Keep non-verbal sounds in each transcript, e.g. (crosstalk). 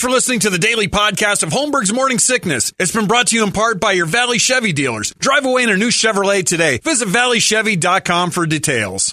Thanks for listening to the daily podcast of Holmberg's Morning Sickness. It's been brought to you in part by your Valley Chevy dealers. Drive away in a new Chevrolet today. Visit valleychevy.com for details.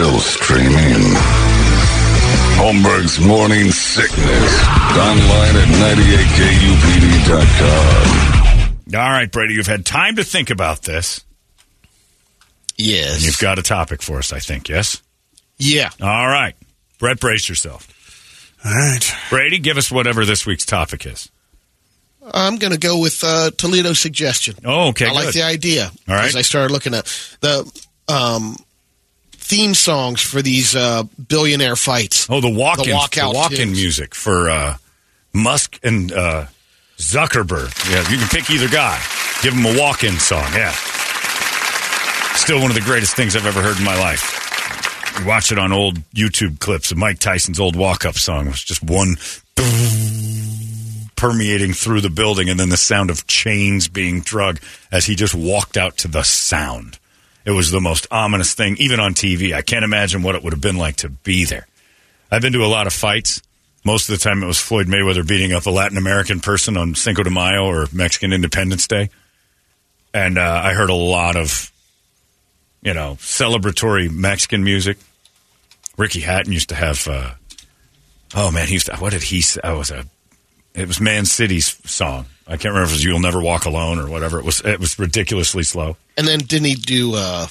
Still streaming. Holmberg's Morning Sickness. Online at 98kupd.com. All right, Brady, you've had time to think about this. Yes. And you've got a topic for us, I think, yes? Yeah. All right. Brett, brace yourself. All right. Brady, give us whatever this week's topic is. I'm going to go with uh, Toledo's suggestion. Oh, okay. I like the idea. All right. As I started looking at the um, theme songs for these uh, billionaire fights. Oh, the walk-in, The walkout the walk-in music for uh, Musk and uh, Zuckerberg. Yeah, you can pick either guy. Give him a walk-in song. Yeah, still one of the greatest things I've ever heard in my life. You watch it on old YouTube clips of Mike Tyson's old walk-up song. It was just one permeating through the building, and then the sound of chains being drug as he just walked out to the sound. It was the most ominous thing, even on TV. I can't imagine what it would have been like to be there. I've been to a lot of fights. Most of the time, it was Floyd Mayweather beating up a Latin American person on Cinco de Mayo or Mexican Independence Day. And uh, I heard a lot of, you know, celebratory Mexican music. Ricky Hatton used to have, uh, oh man, he used to, what did he say? Oh, it was a, it was Man City's song. I can't remember if it was You'll Never Walk Alone or whatever. It was, it was ridiculously slow. And then didn't he do uh,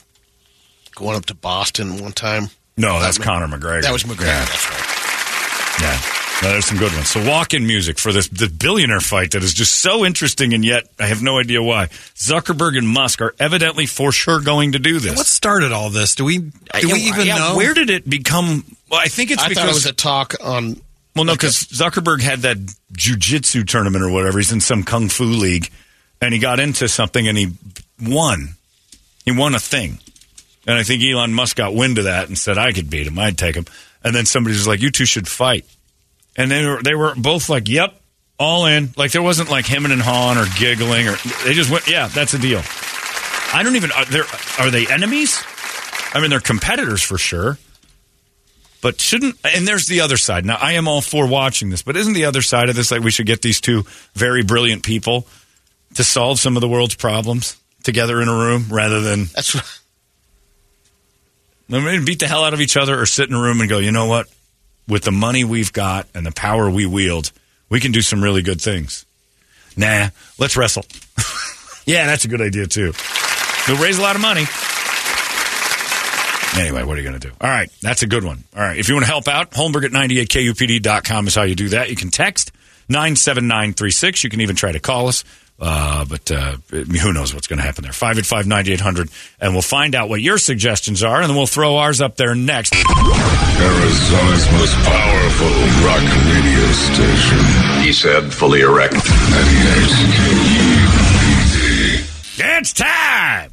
going up to Boston one time? No, that's That- Conor McGregor. That was McGregor. Yeah. That's right. Yeah. No, there's some good ones. So walk-in music for this the billionaire fight that is just so interesting, and yet I have no idea why. Zuckerberg and Musk are evidently for sure going to do this. What started all this? Do we do we even yeah, know? Where did it become? Well, I think it's I because thought it was a talk on. Well, no, like because Zuckerberg had that jujitsu tournament or whatever. He's in some kung fu league, and he got into something and he won. He won a thing, and I think Elon Musk got wind of that and said, "I could beat him. I'd take him." And then somebody was like, "You two should fight," and they were they were both like, "Yep." All in, like there wasn't like him and Han or giggling, or they just went, "Yeah, that's a deal." I don't even are, are they enemies? I mean, they're competitors for sure. But shouldn't and there's the other side. Now I am all for watching this, but isn't the other side of this like we should get these two very brilliant people to solve some of the world's problems together in a room rather than That's right. I mean, beat the hell out of each other or sit in a room and go, you know what? With the money we've got and the power we wield, we can do some really good things. Nah, let's wrestle. (laughs) yeah, that's a good idea too. We'll raise a lot of money. Anyway, what are you going to do? All right, that's a good one. All right, if you want to help out, Holmberg at 98kupd.com is how you do that. You can text 97936. You can even try to call us. Uh, but uh, who knows what's going to happen there? 585 9800. And we'll find out what your suggestions are, and then we'll throw ours up there next. Arizona's most powerful rock radio station. He said, fully erect. 98 KUPD. It's time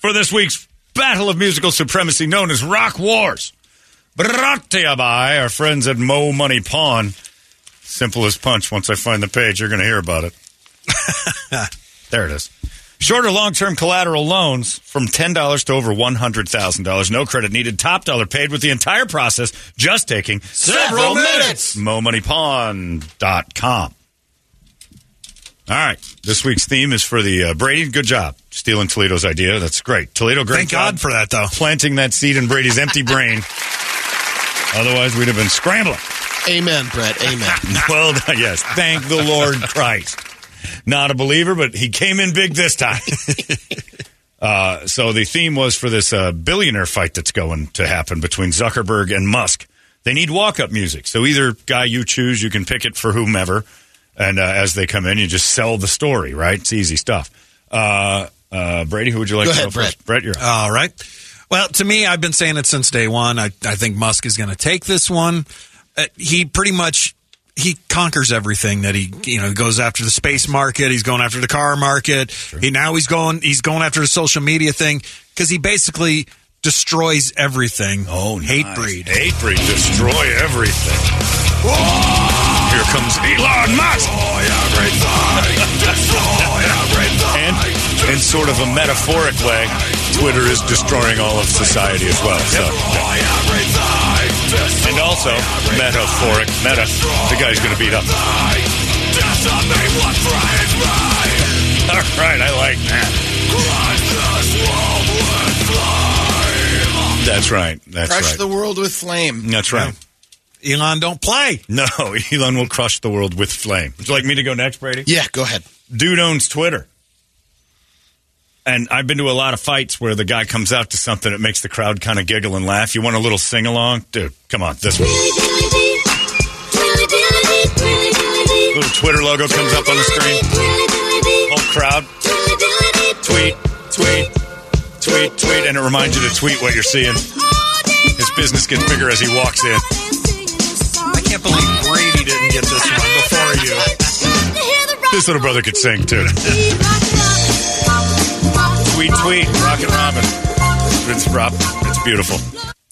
for this week's Battle of Musical Supremacy known as Rock Wars. Brought to you by our friends at Mo Money Pawn. Simple as punch. Once I find the page, you're going to hear about it. (laughs) there it is. Shorter long term collateral loans from $10 to over $100,000. No credit needed. Top dollar paid with the entire process just taking Several minutes. MoMoneyPawn.com. All right. This week's theme is for the uh, Brady. Good job stealing Toledo's idea. That's great. Toledo, great Thank job God for that, though. planting that seed in Brady's empty brain. (laughs) Otherwise, we'd have been scrambling. Amen, Brett. Amen. (laughs) well, (laughs) yes. Thank the Lord Christ. Not a believer, but he came in big this time. uh, so the theme was for this uh, billionaire fight that's going to happen between Zuckerberg and Musk. They need walk-up music. So either guy you choose, you can pick it for whomever. And uh, as they come in, you just sell the story, right? It's easy stuff. Uh, uh, Brady, who would you like Go to ahead, go first? Brett. Brett, you're up. All right. Well, to me, I've been saying it since day one. I, I think Musk is going to take this one. Uh, he pretty much he conquers everything that he you know goes after the space market. He's going after the car market. He now he's going he's going after the social media thing because he basically destroys everything. Oh, hate nice. breed. Hate breed. Destroy everything. Here comes Elon Musk. and in sort of a metaphoric way, Twitter is destroying all of society as well. So, And also, metaphoric, meta, the guy's going to beat up. All right, I like that. That's right. That's Crush right. the world with flame. That's right. Elon, don't play. (laughs) No, Elon will crush the world with flame. Would you like me to go next, Brady? Yeah, go ahead. Dude owns Twitter. And I've been to a lot of fights where the guy comes out to something that makes the crowd kind of giggle and laugh. You want a little sing along? Dude, come on, this one. Little Twitter logo comes up on the screen. Whole crowd. Tweet, tweet, tweet, tweet. And it reminds you to tweet what you're seeing. His business gets bigger as he walks in. I can't believe Brady didn't get this one before you. This little brother could sing too. Tweet, tweet, Rockin' Robin. It's Rob. It's beautiful.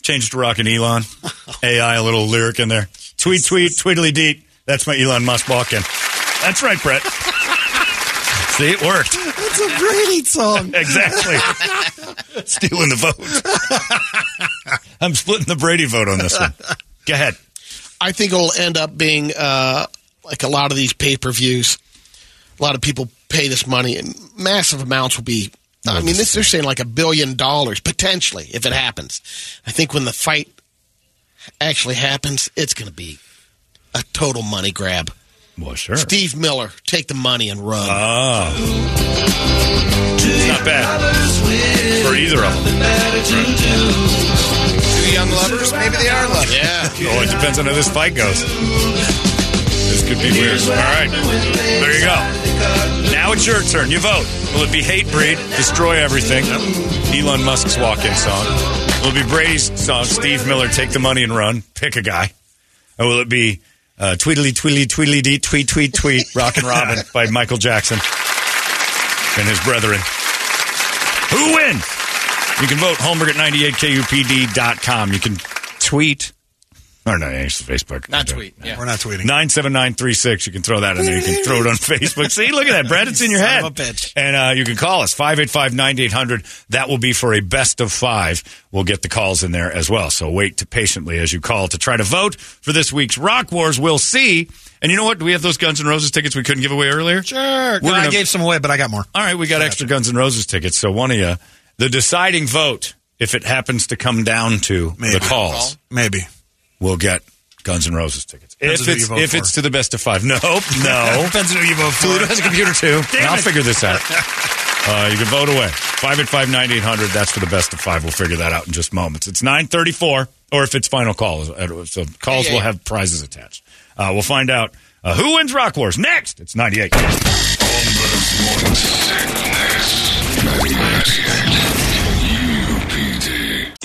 Change to Rockin' Elon. AI, a little lyric in there. Tweet, tweet, tweedly deet. That's my Elon Musk walk in. That's right, Brett. See, it worked. It's a Brady song. (laughs) Exactly. Stealing the vote. (laughs) I'm splitting the Brady vote on this one. Go ahead. I think it'll end up being uh, like a lot of these pay per views. A lot of people pay this money, and massive amounts will be. I mean, this, they're saying like a billion dollars potentially if it happens. I think when the fight actually happens, it's going to be a total money grab. Well, sure. Steve Miller, take the money and run. Oh. It's not bad for either of them. Maybe they are lovers. yeah. Oh, it depends on how this fight goes. This could be weird. All right. There you go. Now it's your turn. You vote. Will it be hate breed, destroy everything? Elon Musk's walk in song. Will it be Brady's song, Steve Miller, take the money and run? Pick a guy. Or will it be uh, Tweedly, Tweedly, Tweedly Dee, Tweet, Tweet, Tweet, Rockin' Robin (laughs) by Michael Jackson and his brethren? Who wins? You can vote Holmberg at 98kupd.com. You can tweet. Or no, it's Facebook. Not tweet. Yeah. We're not tweeting. 97936. You can throw that in there. You can throw it on (laughs) Facebook. See, look at that, Brad. It's in your Son head. of a bitch. And uh, you can call us, 585 9800. That will be for a best of five. We'll get the calls in there as well. So wait to patiently as you call to try to vote for this week's Rock Wars. We'll see. And you know what? Do we have those Guns N' Roses tickets we couldn't give away earlier? Sure. We're No, I gonna- gave some away, but I got more. All right, we got extra Guns N' Roses tickets. So one of you, the deciding vote, if it happens to come down to Maybe. the calls, Maybe. we'll get Guns N' Roses tickets. Depends if on who it's you vote if for. it's to the best of five, nope, (laughs) no. Depends on who you vote for. Toledo has a computer too. I'll figure this out. (laughs) Uh, you can vote away. Five at five ninety eight hundred. That's for the best of five. We'll figure that out in just moments. It's nine thirty four, or if it's final calls. uh, so calls Yeah, yeah, will yeah. have prizes attached. Uh, we'll find out uh, who wins Rock Wars next. It's ninety eight.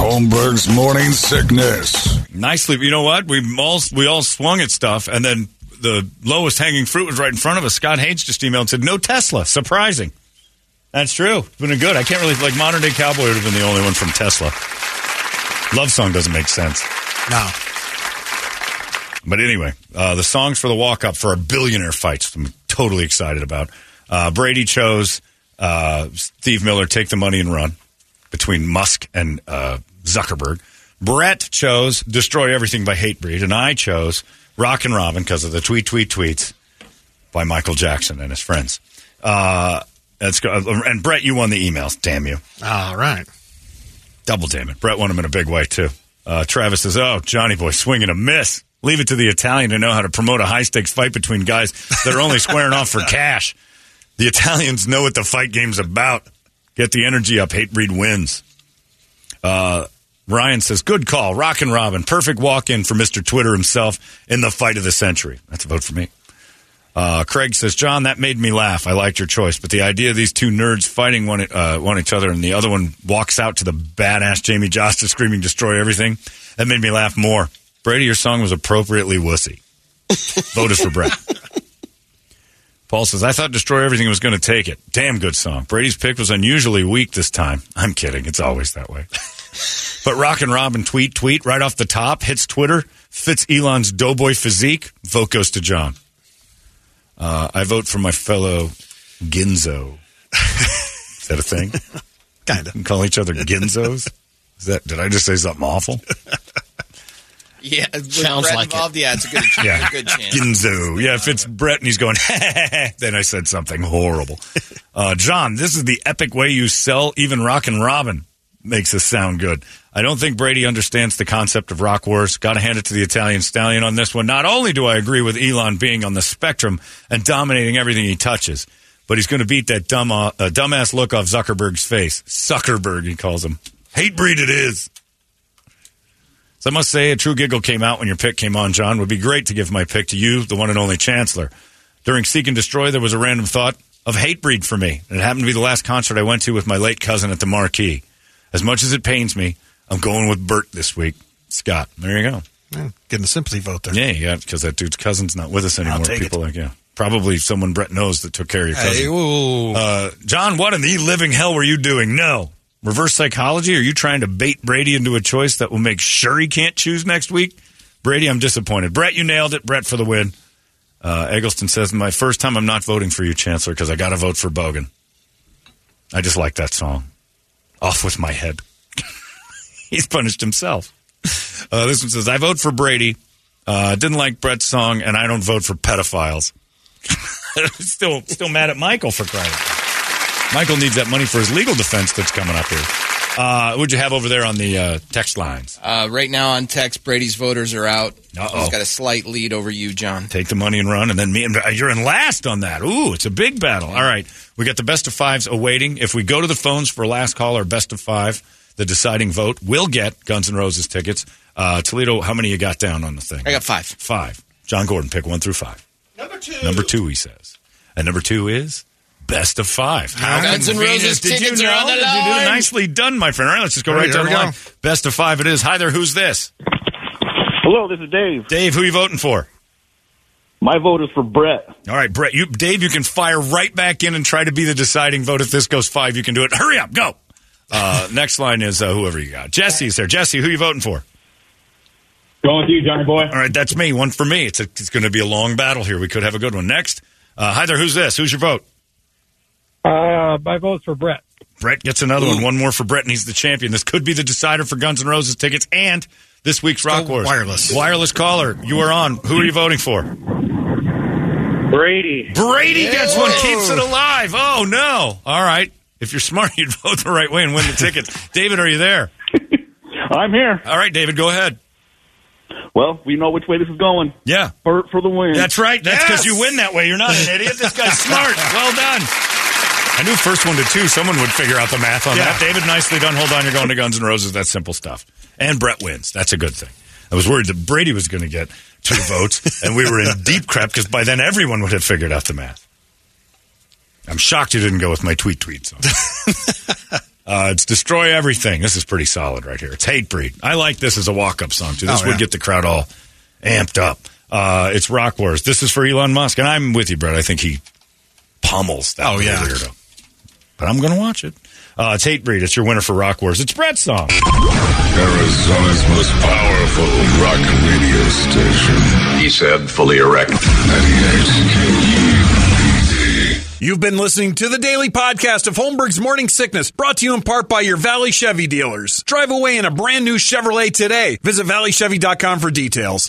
Holmberg's morning sickness. Nicely, you know what? We all we all swung at stuff, and then the lowest hanging fruit was right in front of us. Scott Haynes just emailed and said, "No Tesla." Surprising. That's true. It's been a good. I can't really like modern day cowboy would have been the only one from Tesla. Love song doesn't make sense. No. But anyway, uh, the songs for the walk up for our billionaire fights, I'm totally excited about. Uh, Brady chose uh, Steve Miller, Take the Money and Run, between Musk and uh, Zuckerberg. Brett chose Destroy Everything by Hatebreed, and I chose Rockin' Robin because of the tweet, tweet, tweets by Michael Jackson and his friends. Uh, let's go. And Brett, you won the emails. Damn you. All right. Double damn it. Brett won them in a big way, too. Uh, Travis says, Oh, Johnny Boy, swing and a miss. Leave it to the Italian to know how to promote a high stakes fight between guys that are only squaring off for cash. The Italians know what the fight game's about. Get the energy up. Hate breed wins. Uh, Ryan says, Good call. Rockin' Robin. Perfect walk in for Mr. Twitter himself in the fight of the century. That's a vote for me. Uh, Craig says, John, that made me laugh. I liked your choice, but the idea of these two nerds fighting one, uh, one each other and the other one walks out to the badass Jamey Jasta screaming, destroy everything, that made me laugh more. Brady, your song was appropriately wussy. Vote is for Brett. Paul says, I thought Destroy Everything was going to take it. Damn good song. Brady's pick was unusually weak this time. (laughs) I'm kidding. It's always that way. (laughs) but Rockin' Robin tweet, tweet right off the top, hits Twitter, fits Elon's doughboy physique. Vote goes to John. Uh, I vote for my fellow Ginzo. Is that a thing? (laughs) Kind of. Call each other Ginzos? Is that, did I just say something awful? Yeah, with Sounds Brett like it. Yeah, it's a good, Yeah. a good chance. Ginzo. Yeah, if it's Brett and he's going, (laughs) then I said something horrible. Uh, John, this is the epic way you sell even Rockin' Robin. Makes us sound good. I don't think Brady understands the concept of rock wars. Got to hand it to the Italian stallion on this one. Not only do I agree with Elon being on the spectrum and dominating everything he touches, but he's going to beat that dumb, uh, dumbass look off Zuckerberg's face. Zuckerberg, he calls him. Hate breed it is. So I must say, a true giggle came out when your pick came on, John. Would be great to give my pick to you, the one and only Chancellor. During Seek and Destroy, there was a random thought of Hatebreed for me. And it happened to be the last concert I went to with my late cousin at the Marquee. As much as it pains me, I'm going with Bert this week. Scott, there you go. Yeah, getting a sympathy vote there. Yeah, yeah, because that dude's cousin's not with us anymore. People like, yeah. Probably someone Brett knows that took care of your cousin. Hey. Uh, John, what in the living hell were you doing? No. Reverse psychology? Are you trying to bait Brady into a choice that will make sure he can't choose next week? Brady, I'm disappointed. Brett, you nailed it. Brett for the win. Uh, Eggleston says, My first time I'm not voting for you, Chancellor, because I got to vote for Bogan. I just like that song. Off with my head. (laughs) He's punished himself. Uh, this one says, I vote for Brady. Uh, didn't like Brett's song, and I don't vote for pedophiles. (laughs) still, still mad at Michael for crying. Michael needs that money for his legal defense that's coming up here. Uh, what'd you have over there on the uh, text lines? Uh, right now on text, Brady's voters are out. Uh-oh. He's got a slight lead over you, John. Take the money and run, and then me and you're in last on that. Ooh, it's a big battle. All right, we got the best of fives awaiting. If we go to the phones for last call or best of five, the deciding vote will get Guns N' Roses tickets. Uh, Toledo, how many you got down on the thing? I got five. Five. John Gordon, pick one through five. Number two. Number two, he says, and number two is best of five. How Guns N' Roses Did you know? are on the Did you do nicely done, my friend. All right, let's just go All right right, down the we line. Best of five it is. Hi there, who's this? Hello, this is Dave. Dave, who are you voting for? My vote is for Brett. All right, Brett, you, Dave, you can fire right back in and try to be the deciding vote. If this goes five, you can do it. Hurry up, go. Uh, (laughs) next line is uh, whoever you got. Jesse's there. Jesse, who are you voting for? Going with you, Johnny boy. All right, that's me. One for me. It's, a, it's going to be a long battle here. We could have a good one. Next, uh, hi there. Who's this? Who's your vote? Uh, my vote's for Brett. Brett gets another one. One more for Brett, and he's the champion. This could be the decider for Guns N' Roses tickets and this week's Rock Go Wars. wireless. Wireless caller, you are on. Who are you voting for? Brady. Brady gets one, keeps it alive. Oh, no. All right. If you're smart, (laughs) you'd vote the right way and win the tickets. (laughs) David, are you there? I'm here. All right, David, go ahead. Well, we know which way this is going. Yeah. Bert for the win. That's right. That's because Yes! you win that way. You're not an idiot. This guy's (laughs) smart. Well done. I knew first one to two, someone would figure out the math on Yeah. that. David, nicely done. Hold on. You're going to Guns N' Roses. That's simple stuff. And Brett wins. That's a good thing. I was worried that Brady was going to get two votes, and we were in deep crap because by then everyone would have figured out the math. I'm shocked you didn't go with my tweet tweet song. (laughs) uh, it's Destroy Everything. This is pretty solid right here. It's Hate Breed. I like this as a walk up song, too. This Oh, would yeah. get the crowd all amped up. Uh, it's Rock Wars. This is for Elon Musk, and I'm with you, Brett. I think he pummels that Oh, yeah. weirdo. But I'm going to watch it. Uh, it's Hatebreed. It's your winner for Rock Wars. It's Brett's song. Arizona's most powerful rock radio station. He said, fully erect. 98 KUPD. You've been listening to the daily podcast of Holmberg's Morning Sickness, brought to you in part by your Valley Chevy dealers. Drive away in a brand new Chevrolet today. Visit valleychevy.com for details.